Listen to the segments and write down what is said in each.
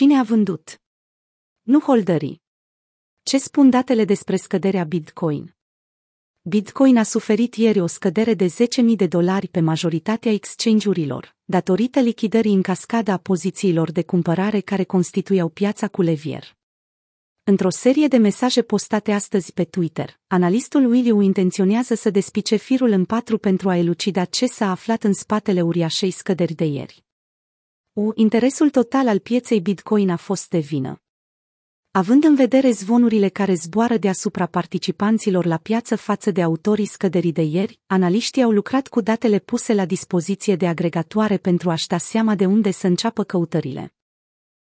Cine a vândut? Nu holderii. Ce spun datele despre scăderea Bitcoin? Bitcoin a suferit ieri o scădere de 10.000 de dolari pe majoritatea exchange-urilor, datorită lichidării în cascada a pozițiilor de cumpărare care constituiau piața cu levier. Într-o serie de mesaje postate astăzi pe Twitter, analistul Williu intenționează să despice firul în patru pentru a elucida ce s-a aflat în spatele uriașei scăderi de ieri. U. Interesul total al pieței Bitcoin a fost de vină. Având în vedere zvonurile care zboară deasupra participanților la piață față de autorii scăderii de ieri, analiștii au lucrat cu datele puse la dispoziție de agregatoare pentru a-și da seama de unde să înceapă căutările.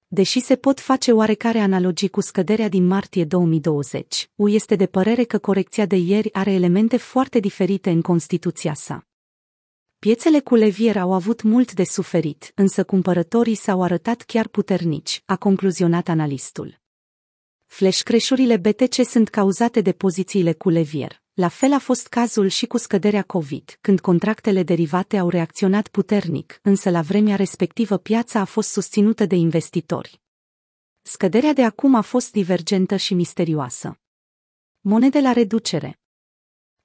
Deși se pot face oarecare analogii cu scăderea din martie 2020, U este de părere că corecția de ieri are elemente foarte diferite în Constituția sa. Piețele cu levier au avut mult de suferit, însă cumpărătorii s-au arătat chiar puternici, a concluzionat analistul. Flash creșurile BTC sunt cauzate de pozițiile cu levier. La fel a fost cazul și cu scăderea COVID, când contractele derivate au reacționat puternic, însă la vremea respectivă piața a fost susținută de investitori. Scăderea de acum a fost divergentă și misterioasă. Monede la reducere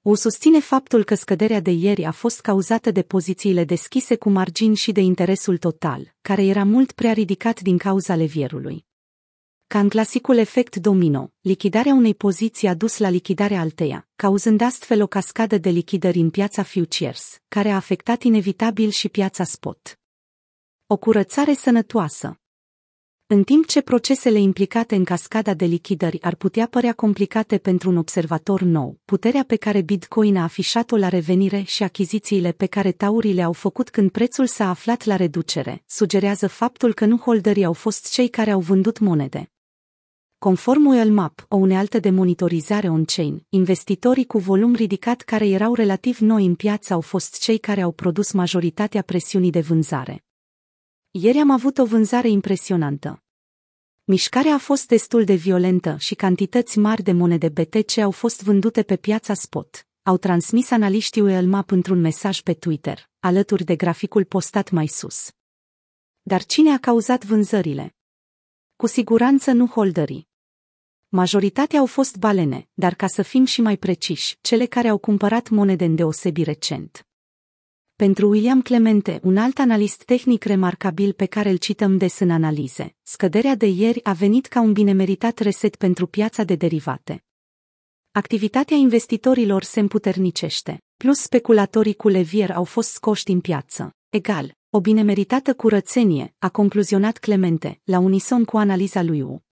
o susține faptul că scăderea de ieri a fost cauzată de pozițiile deschise cu margini și de interesul total, care era mult prea ridicat din cauza levierului. Ca în clasicul efect domino, lichidarea unei poziții a dus la lichidarea alteia, cauzând astfel o cascadă de lichidări în piața futures, care a afectat inevitabil și piața spot. O curățare sănătoasă în timp ce procesele implicate în cascada de lichidări ar putea părea complicate pentru un observator nou, puterea pe care Bitcoin a afișat-o la revenire și achizițiile pe care taurii au făcut când prețul s-a aflat la reducere, sugerează faptul că nu holderii au fost cei care au vândut monede. Conform ULMAP, o unealtă de monitorizare on-chain, investitorii cu volum ridicat care erau relativ noi în piață au fost cei care au produs majoritatea presiunii de vânzare. Ieri am avut o vânzare impresionantă. Mișcarea a fost destul de violentă și cantități mari de monede BTC au fost vândute pe piața spot, au transmis analiștii ULMAP într-un mesaj pe Twitter, alături de graficul postat mai sus. Dar cine a cauzat vânzările? Cu siguranță nu holderii. Majoritatea au fost balene, dar ca să fim și mai preciși, cele care au cumpărat monede în deosebi recent. Pentru William Clemente, un alt analist tehnic remarcabil pe care îl cităm des în analize, scăderea de ieri a venit ca un binemeritat reset pentru piața de derivate. Activitatea investitorilor se împuternicește, plus speculatorii cu levier au fost scoși din piață. Egal, o binemeritată curățenie, a concluzionat Clemente, la unison cu analiza lui U.